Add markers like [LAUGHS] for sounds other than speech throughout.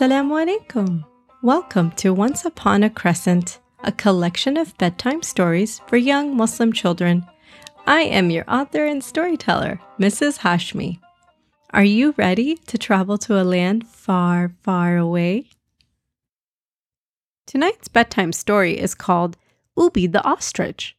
Assalamu alaikum. Welcome to Once Upon a Crescent, a collection of bedtime stories for young Muslim children. I am your author and storyteller, Mrs. Hashmi. Are you ready to travel to a land far, far away? Tonight's bedtime story is called Ubi the Ostrich.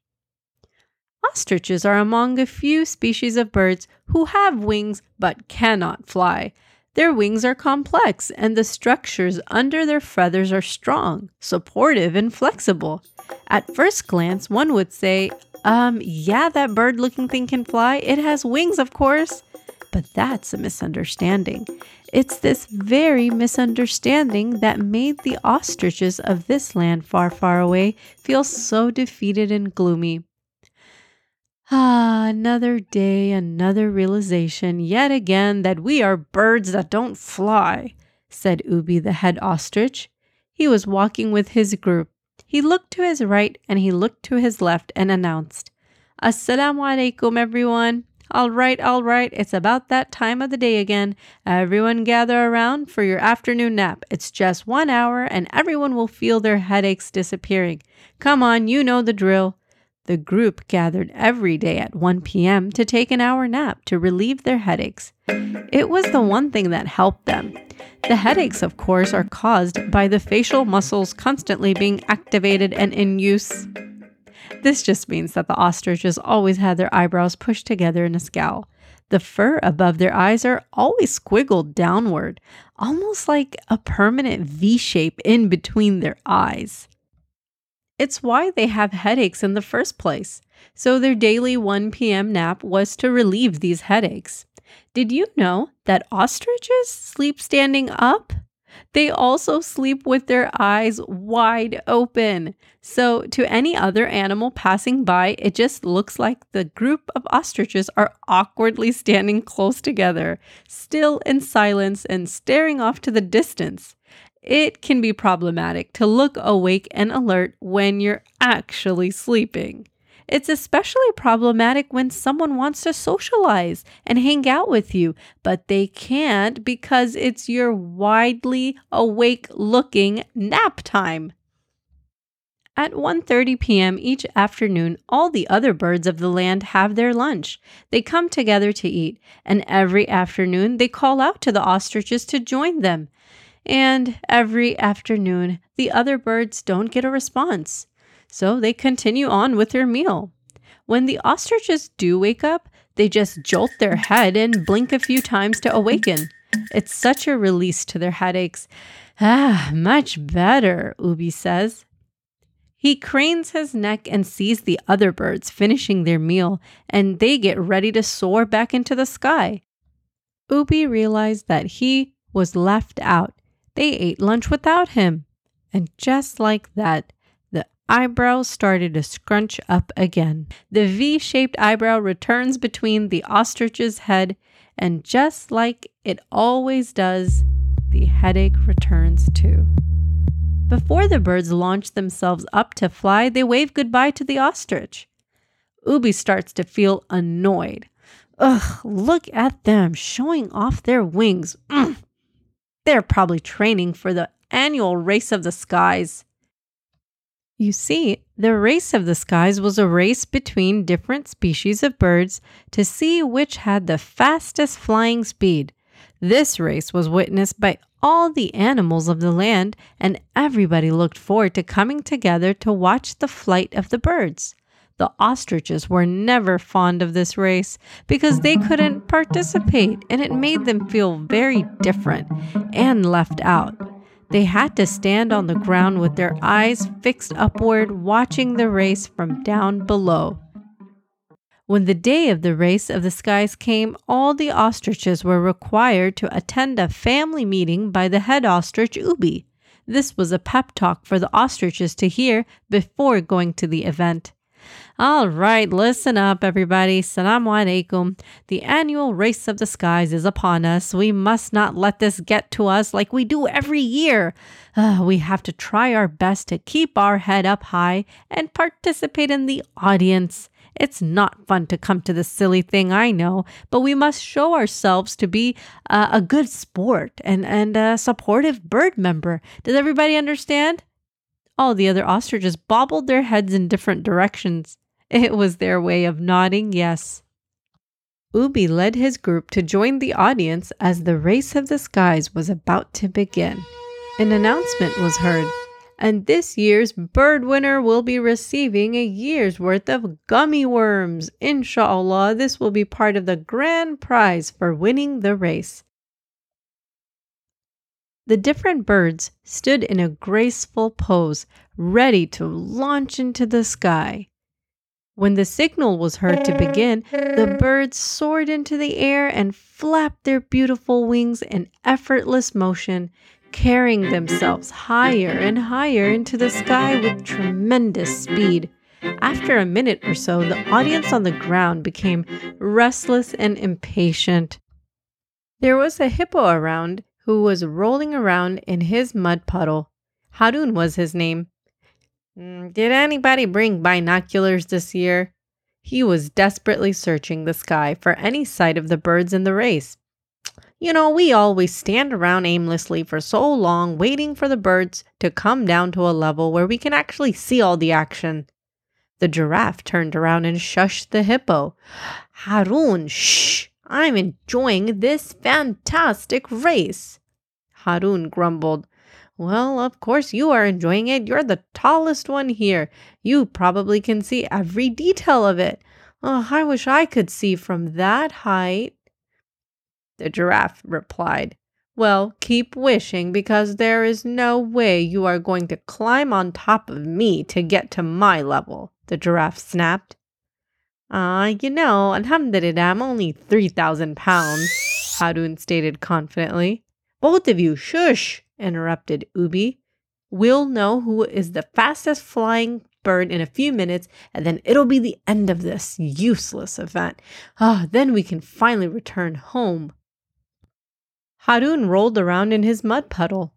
Ostriches are among a few species of birds who have wings but cannot fly. Their wings are complex and the structures under their feathers are strong, supportive, and flexible. At first glance, one would say, um, yeah, that bird looking thing can fly. It has wings, of course. But that's a misunderstanding. It's this very misunderstanding that made the ostriches of this land far, far away feel so defeated and gloomy. Ah, another day, another realization yet again that we are birds that don't fly, said Ubi the head ostrich. He was walking with his group. He looked to his right and he looked to his left and announced, Assalamu alaikum, everyone. All right, all right, it's about that time of the day again. Everyone gather around for your afternoon nap. It's just one hour and everyone will feel their headaches disappearing. Come on, you know the drill. The group gathered every day at 1 p.m. to take an hour nap to relieve their headaches. It was the one thing that helped them. The headaches, of course, are caused by the facial muscles constantly being activated and in use. This just means that the ostriches always had their eyebrows pushed together in a scowl. The fur above their eyes are always squiggled downward, almost like a permanent V shape in between their eyes. It's why they have headaches in the first place. So their daily 1 p.m. nap was to relieve these headaches. Did you know that ostriches sleep standing up? They also sleep with their eyes wide open. So, to any other animal passing by, it just looks like the group of ostriches are awkwardly standing close together, still in silence and staring off to the distance. It can be problematic to look awake and alert when you're actually sleeping. It's especially problematic when someone wants to socialize and hang out with you, but they can't because it's your widely awake looking nap time. At 1:30 p.m. each afternoon, all the other birds of the land have their lunch. They come together to eat, and every afternoon they call out to the ostriches to join them. And every afternoon, the other birds don't get a response so they continue on with their meal. When the ostriches do wake up, they just jolt their head and blink a few times to awaken. It's such a release to their headaches. Ah, much better, Ubi says. He cranes his neck and sees the other birds finishing their meal, and they get ready to soar back into the sky. Ubi realized that he was left out. They ate lunch without him. And just like that, the eyebrows started to scrunch up again. The V shaped eyebrow returns between the ostrich's head, and just like it always does, the headache returns too. Before the birds launch themselves up to fly, they wave goodbye to the ostrich. Ubi starts to feel annoyed. Ugh, look at them showing off their wings. Mm. They're probably training for the annual race of the skies. You see, the race of the skies was a race between different species of birds to see which had the fastest flying speed. This race was witnessed by all the animals of the land, and everybody looked forward to coming together to watch the flight of the birds. The ostriches were never fond of this race because they couldn't participate, and it made them feel very different and left out. They had to stand on the ground with their eyes fixed upward, watching the race from down below. When the day of the race of the skies came, all the ostriches were required to attend a family meeting by the head ostrich Ubi. This was a pep talk for the ostriches to hear before going to the event. All right, listen up, everybody. Salaam alaikum. The annual race of the skies is upon us. We must not let this get to us like we do every year. Uh, we have to try our best to keep our head up high and participate in the audience. It's not fun to come to this silly thing, I know, but we must show ourselves to be uh, a good sport and, and a supportive bird member. Does everybody understand? All the other ostriches bobbled their heads in different directions. It was their way of nodding yes. Ubi led his group to join the audience as the race of the skies was about to begin. An announcement was heard, and this year's bird winner will be receiving a year's worth of gummy worms. Inshallah, this will be part of the grand prize for winning the race. The different birds stood in a graceful pose, ready to launch into the sky. When the signal was heard to begin, the birds soared into the air and flapped their beautiful wings in effortless motion, carrying themselves higher and higher into the sky with tremendous speed. After a minute or so, the audience on the ground became restless and impatient. There was a hippo around who was rolling around in his mud puddle. Harun was his name. Mm, did anybody bring binoculars this year? He was desperately searching the sky for any sight of the birds in the race. You know, we always stand around aimlessly for so long waiting for the birds to come down to a level where we can actually see all the action. The giraffe turned around and shushed the hippo. Harun, shh! I'm enjoying this fantastic race. Harun grumbled. Well, of course you are enjoying it. You're the tallest one here. You probably can see every detail of it. Oh, I wish I could see from that height. The giraffe replied, Well, keep wishing because there is no way you are going to climb on top of me to get to my level, the giraffe snapped. Ah, you know, alhamdulillah, I'm only 3,000 pounds, Harun stated confidently. Both of you, shush, interrupted Ubi. We'll know who is the fastest flying bird in a few minutes, and then it'll be the end of this useless event. Ah, then we can finally return home. Harun rolled around in his mud puddle.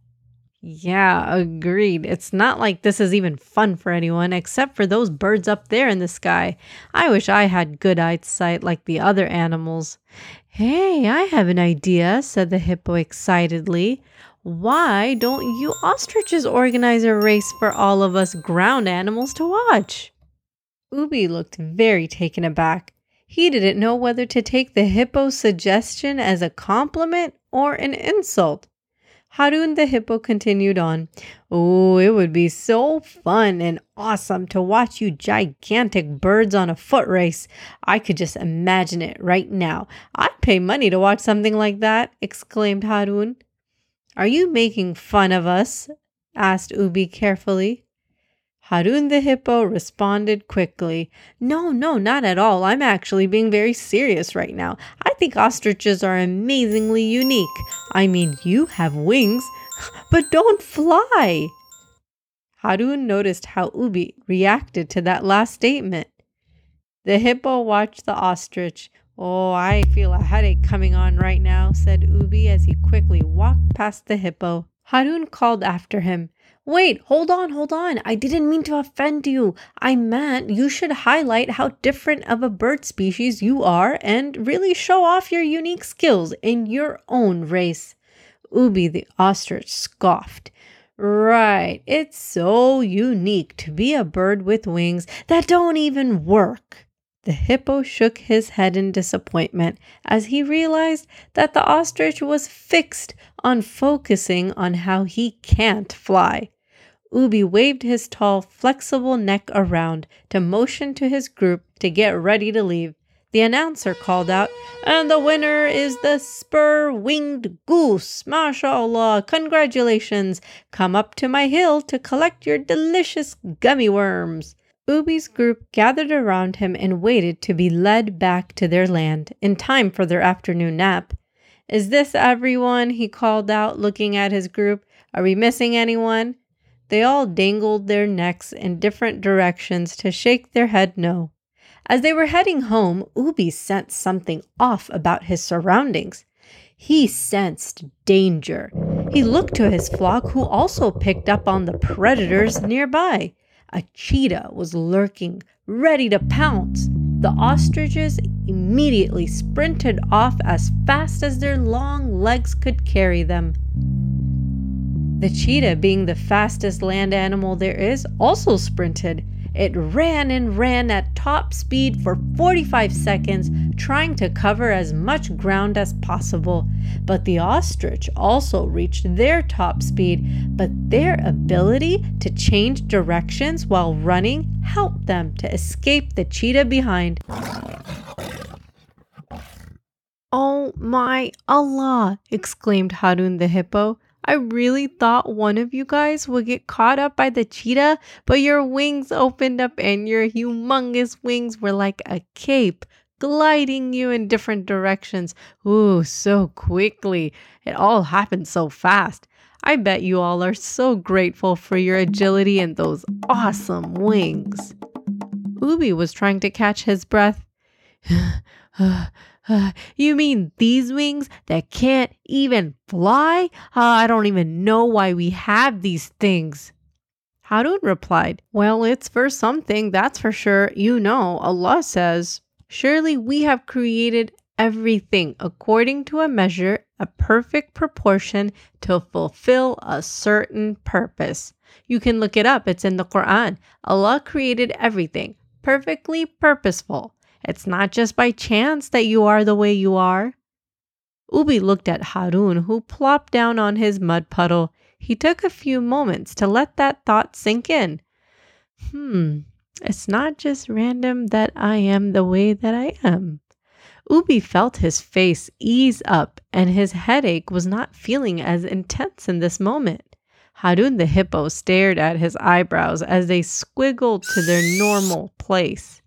Yeah, agreed. It's not like this is even fun for anyone except for those birds up there in the sky. I wish I had good eyesight like the other animals. Hey, I have an idea, said the hippo excitedly. Why don't you ostriches organize a race for all of us ground animals to watch? Ubi looked very taken aback. He didn't know whether to take the hippo's suggestion as a compliment or an insult. Harun the hippo continued on. Oh, it would be so fun and awesome to watch you gigantic birds on a foot race. I could just imagine it right now. I'd pay money to watch something like that, exclaimed Harun. Are you making fun of us? asked Ubi carefully. Harun the hippo responded quickly, No, no, not at all. I'm actually being very serious right now. I think ostriches are amazingly unique. I mean, you have wings, [LAUGHS] but don't fly. Harun noticed how Ubi reacted to that last statement. The hippo watched the ostrich, Oh, I feel a headache coming on right now, said Ubi as he quickly walked past the hippo. Harun called after him. Wait, hold on, hold on. I didn't mean to offend you. I meant you should highlight how different of a bird species you are and really show off your unique skills in your own race. Ubi the ostrich scoffed. Right, it's so unique to be a bird with wings that don't even work. The hippo shook his head in disappointment as he realized that the ostrich was fixed on focusing on how he can't fly. Ubi waved his tall, flexible neck around to motion to his group to get ready to leave. The announcer called out, And the winner is the spur winged goose. MashaAllah, congratulations. Come up to my hill to collect your delicious gummy worms. Ubi's group gathered around him and waited to be led back to their land in time for their afternoon nap. Is this everyone? he called out, looking at his group. Are we missing anyone? They all dangled their necks in different directions to shake their head no. As they were heading home, Ubi sensed something off about his surroundings. He sensed danger. He looked to his flock, who also picked up on the predators nearby. A cheetah was lurking, ready to pounce. The ostriches immediately sprinted off as fast as their long legs could carry them. The cheetah, being the fastest land animal there is, also sprinted. It ran and ran at top speed for 45 seconds, trying to cover as much ground as possible. But the ostrich also reached their top speed, but their ability to change directions while running helped them to escape the cheetah behind. Oh my Allah! exclaimed Harun the hippo. I really thought one of you guys would get caught up by the cheetah, but your wings opened up and your humongous wings were like a cape, gliding you in different directions. Ooh, so quickly. It all happened so fast. I bet you all are so grateful for your agility and those awesome wings. Ubi was trying to catch his breath. [SIGHS] You mean these wings that can't even fly? Uh, I don't even know why we have these things. Harun replied, Well, it's for something, that's for sure. You know, Allah says, Surely we have created everything according to a measure, a perfect proportion to fulfill a certain purpose. You can look it up, it's in the Quran. Allah created everything, perfectly purposeful. It's not just by chance that you are the way you are. Ubi looked at Harun, who plopped down on his mud puddle. He took a few moments to let that thought sink in. Hmm, it's not just random that I am the way that I am. Ubi felt his face ease up, and his headache was not feeling as intense in this moment. Harun the hippo stared at his eyebrows as they squiggled to their normal place.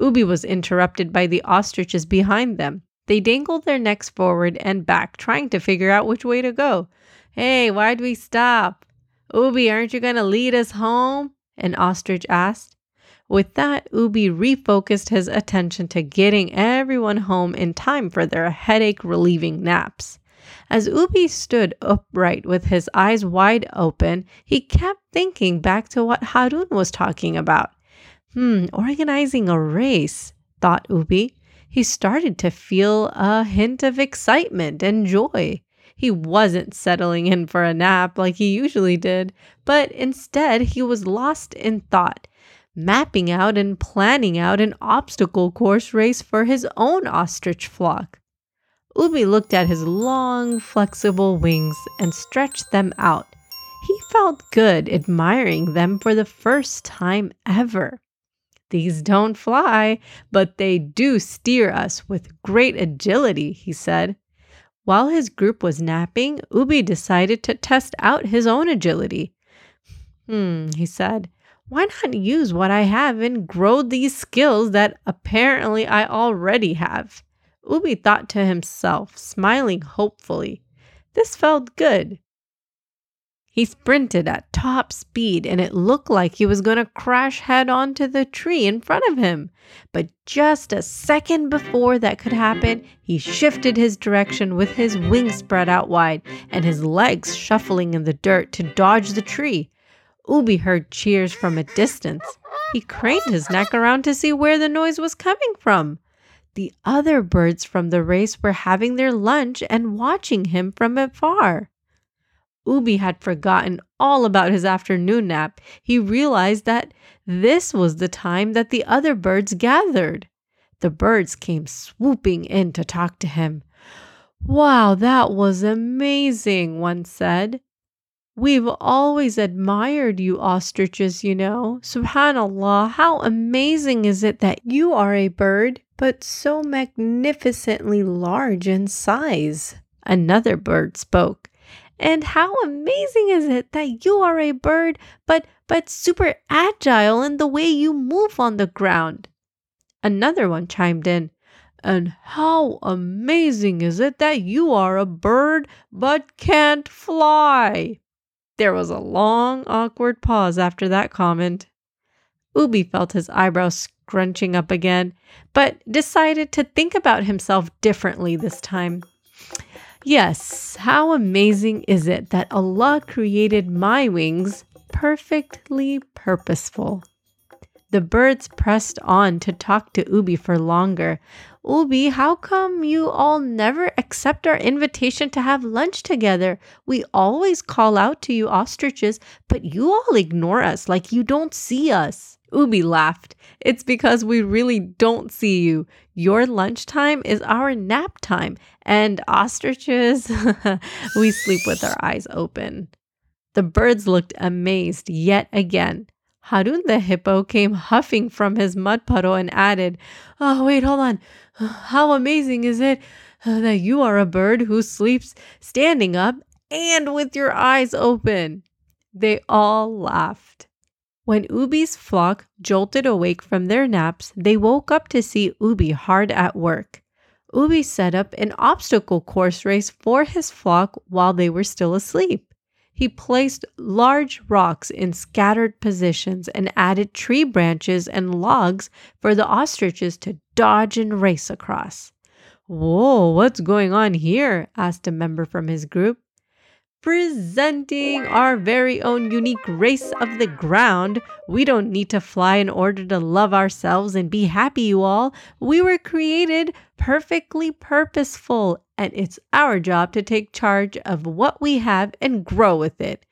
Ubi was interrupted by the ostriches behind them. They dangled their necks forward and back, trying to figure out which way to go. Hey, why'd we stop? Ubi, aren't you going to lead us home? An ostrich asked. With that, Ubi refocused his attention to getting everyone home in time for their headache relieving naps. As Ubi stood upright with his eyes wide open, he kept thinking back to what Harun was talking about. Hmm, organizing a race, thought Ubi. He started to feel a hint of excitement and joy. He wasn't settling in for a nap like he usually did, but instead he was lost in thought, mapping out and planning out an obstacle course race for his own ostrich flock. Ubi looked at his long, flexible wings and stretched them out. He felt good admiring them for the first time ever. These don't fly, but they do steer us with great agility, he said. While his group was napping, Ubi decided to test out his own agility. Hmm, he said, why not use what I have and grow these skills that apparently I already have? Ubi thought to himself, smiling hopefully. This felt good. He sprinted at top speed and it looked like he was going to crash head onto the tree in front of him. But just a second before that could happen, he shifted his direction with his wings spread out wide and his legs shuffling in the dirt to dodge the tree. Ubi heard cheers from a distance. He craned his neck around to see where the noise was coming from. The other birds from the race were having their lunch and watching him from afar. Ubi had forgotten all about his afternoon nap, he realized that this was the time that the other birds gathered. The birds came swooping in to talk to him. Wow, that was amazing, one said. We've always admired you ostriches, you know. Subhanallah, how amazing is it that you are a bird, but so magnificently large in size? Another bird spoke. And how amazing is it that you are a bird, but but super agile in the way you move on the ground? Another one chimed in. And how amazing is it that you are a bird but can't fly? There was a long, awkward pause after that comment. Ubi felt his eyebrows scrunching up again, but decided to think about himself differently this time. Yes, how amazing is it that Allah created my wings perfectly purposeful? The birds pressed on to talk to Ubi for longer. Ubi, how come you all never accept our invitation to have lunch together? We always call out to you ostriches, but you all ignore us like you don't see us. Ubi laughed. It's because we really don't see you. Your lunchtime is our nap time, and ostriches, [LAUGHS] we sleep with our eyes open. The birds looked amazed yet again. Harun the hippo came huffing from his mud puddle and added, Oh, wait, hold on. [SIGHS] How amazing is it uh, that you are a bird who sleeps standing up and with your eyes open? They all laughed. When Ubi's flock jolted awake from their naps, they woke up to see Ubi hard at work. Ubi set up an obstacle course race for his flock while they were still asleep. He placed large rocks in scattered positions and added tree branches and logs for the ostriches to dodge and race across. Whoa, what's going on here? asked a member from his group. Presenting our very own unique race of the ground. We don't need to fly in order to love ourselves and be happy, you all. We were created perfectly purposeful, and it's our job to take charge of what we have and grow with it.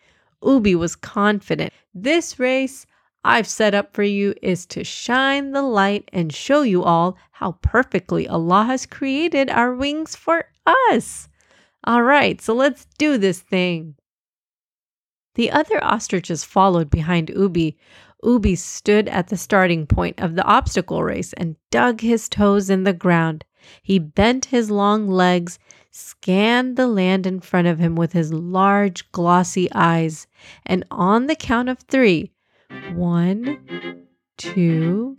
Ubi was confident. This race I've set up for you is to shine the light and show you all how perfectly Allah has created our wings for us. All right, so let's do this thing. The other ostriches followed behind Ubi. Ubi stood at the starting point of the obstacle race and dug his toes in the ground. He bent his long legs, scanned the land in front of him with his large, glossy eyes, and on the count of three one, two,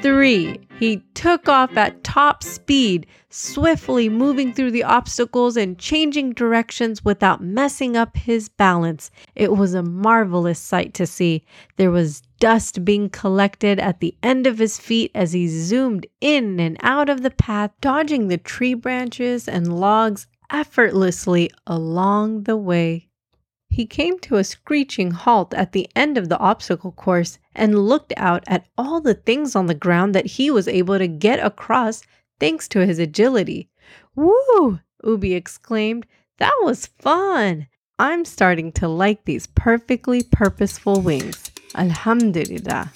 Three, he took off at top speed, swiftly moving through the obstacles and changing directions without messing up his balance. It was a marvelous sight to see. There was dust being collected at the end of his feet as he zoomed in and out of the path, dodging the tree branches and logs effortlessly along the way. He came to a screeching halt at the end of the obstacle course and looked out at all the things on the ground that he was able to get across thanks to his agility. Woo! Ubi exclaimed. That was fun! I'm starting to like these perfectly purposeful wings. Alhamdulillah.